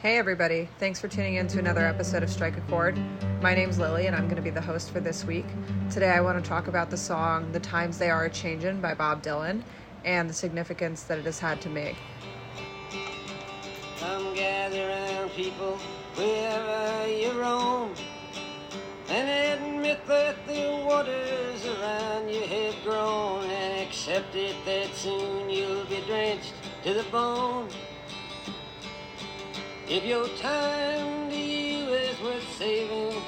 Hey, everybody. Thanks for tuning in to another episode of Strike a Chord. My name's Lily, and I'm going to be the host for this week. Today, I want to talk about the song The Times They Are a Changin' by Bob Dylan and the significance that it has had to me. Come gather round, people, wherever you roam, and admit that the waters around you have grown, and accept it that soon you'll be drenched to the bone. If your time to you is worth saving,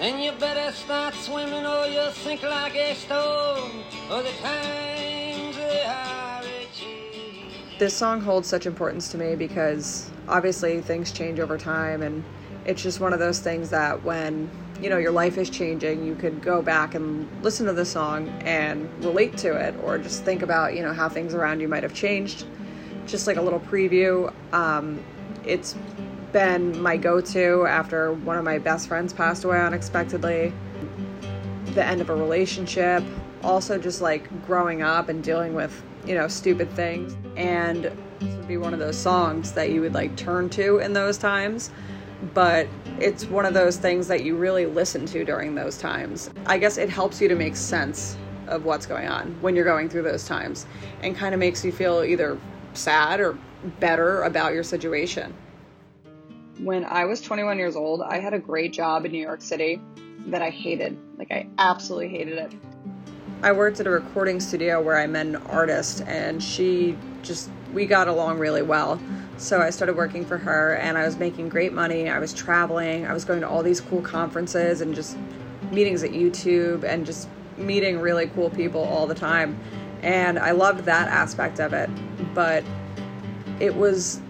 then you better start swimming or you'll sink like a stone. The times they are a-changing. This song holds such importance to me because obviously things change over time, and it's just one of those things that when you know your life is changing, you could go back and listen to the song and relate to it, or just think about you know how things around you might have changed. Just like a little preview. Um, it's been my go to after one of my best friends passed away unexpectedly, the end of a relationship, also just like growing up and dealing with, you know, stupid things. And this would be one of those songs that you would like turn to in those times. But it's one of those things that you really listen to during those times. I guess it helps you to make sense of what's going on when you're going through those times and kind of makes you feel either sad or better about your situation. When I was 21 years old, I had a great job in New York City that I hated. Like, I absolutely hated it. I worked at a recording studio where I met an artist, and she just, we got along really well. So I started working for her, and I was making great money. I was traveling, I was going to all these cool conferences and just meetings at YouTube and just meeting really cool people all the time. And I loved that aspect of it. But it was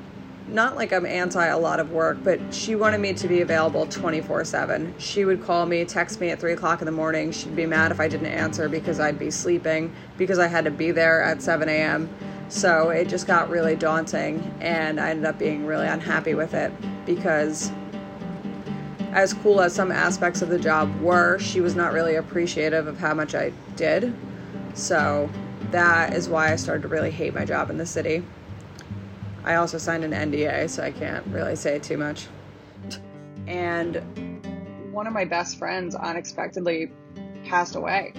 not like I'm anti a lot of work, but she wanted me to be available 24 7. She would call me, text me at 3 o'clock in the morning. She'd be mad if I didn't answer because I'd be sleeping, because I had to be there at 7 a.m. So it just got really daunting, and I ended up being really unhappy with it because, as cool as some aspects of the job were, she was not really appreciative of how much I did. So that is why I started to really hate my job in the city. I also signed an NDA, so I can't really say too much. And one of my best friends unexpectedly passed away.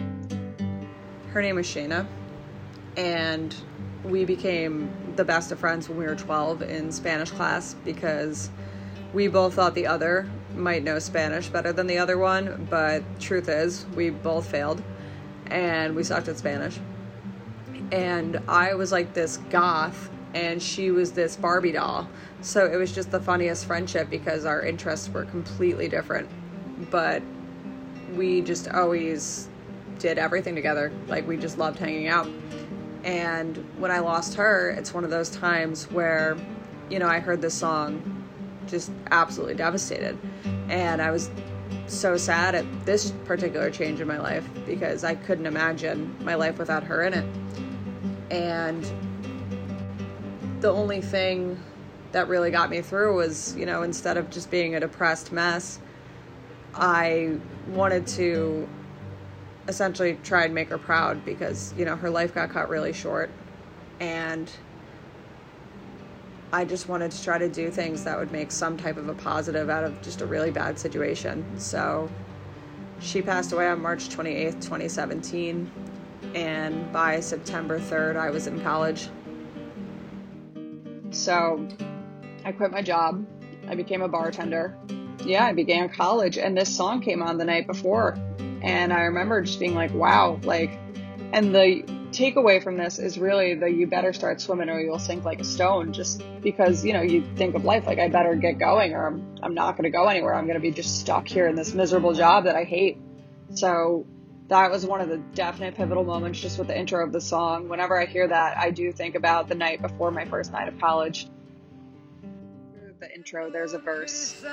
Her name was Shayna, and we became the best of friends when we were 12 in Spanish class because we both thought the other might know Spanish better than the other one, but truth is, we both failed and we sucked at Spanish. And I was like this goth and she was this Barbie doll. So it was just the funniest friendship because our interests were completely different. But we just always did everything together. Like we just loved hanging out. And when I lost her, it's one of those times where, you know, I heard this song just absolutely devastated. And I was so sad at this particular change in my life because I couldn't imagine my life without her in it. And the only thing that really got me through was, you know, instead of just being a depressed mess, I wanted to essentially try and make her proud because, you know, her life got cut really short. And I just wanted to try to do things that would make some type of a positive out of just a really bad situation. So she passed away on March 28th, 2017. And by September 3rd, I was in college. So I quit my job. I became a bartender. Yeah, I began college, and this song came on the night before. And I remember just being like, wow, like, and the takeaway from this is really the you better start swimming or you'll sink like a stone just because you know you think of life like i better get going or i'm, I'm not going to go anywhere i'm going to be just stuck here in this miserable job that i hate so that was one of the definite pivotal moments just with the intro of the song. Whenever I hear that, I do think about the night before my first night of college. The intro, there's a verse.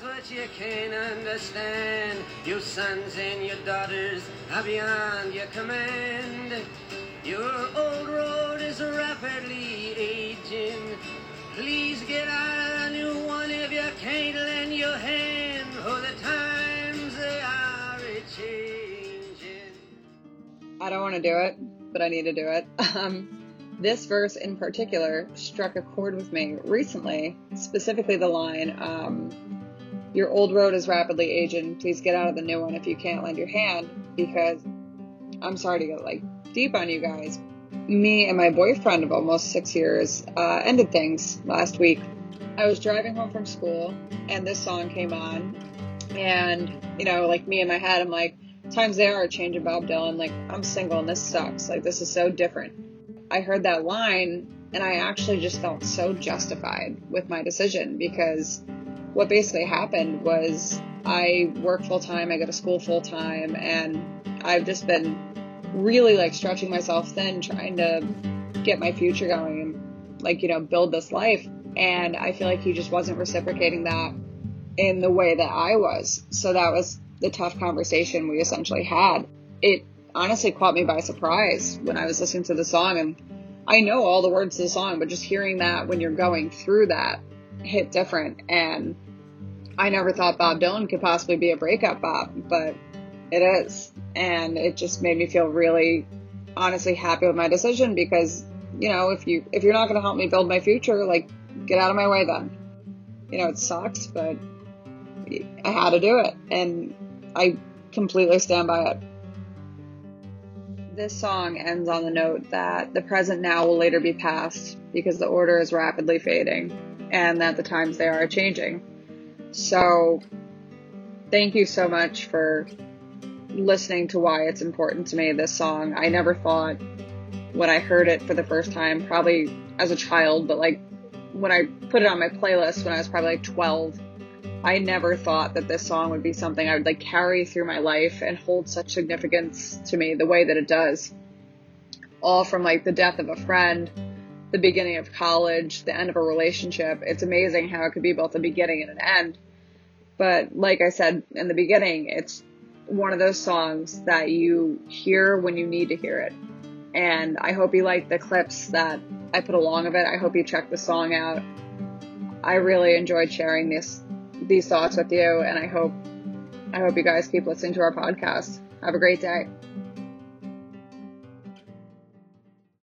What you can't understand, your sons and your daughters are beyond your command. Your old road is rapidly aging. Please get out new one if you can't lend your hand, I don't want to do it, but I need to do it. Um, this verse in particular struck a chord with me recently, specifically the line, um, Your old road is rapidly aging. Please get out of the new one if you can't lend your hand. Because I'm sorry to get like deep on you guys. Me and my boyfriend of almost six years uh, ended things last week. I was driving home from school and this song came on. And, you know, like me in my head, I'm like, times they are changing Bob Dylan. Like, I'm single and this sucks. Like, this is so different I heard that line and I actually just felt so justified with my decision because what basically happened was I work full time, I go to school full time, and I've just been really like stretching myself thin trying to get my future going and like, you know, build this life. And I feel like he just wasn't reciprocating that in the way that I was. So that was the tough conversation we essentially had. It honestly caught me by surprise when I was listening to the song. And I know all the words to the song, but just hearing that when you're going through that hit different. And I never thought Bob Dylan could possibly be a breakup Bob, but it is. And it just made me feel really honestly happy with my decision because, you know, if you if you're not gonna help me build my future, like get out of my way then. You know, it sucks, but I had to do it. And I completely stand by it. This song ends on the note that the present now will later be past because the order is rapidly fading and that the times they are changing. So, thank you so much for listening to why it's important to me, this song. I never thought when I heard it for the first time, probably as a child, but like when I put it on my playlist when I was probably like 12, I never thought that this song would be something I would like carry through my life and hold such significance to me the way that it does. All from like the death of a friend, the beginning of college, the end of a relationship. It's amazing how it could be both a beginning and an end. But like I said in the beginning, it's one of those songs that you hear when you need to hear it. And I hope you like the clips that I put along of it. I hope you check the song out. I really enjoyed sharing this these thoughts with you and I hope I hope you guys keep listening to our podcast. Have a great day.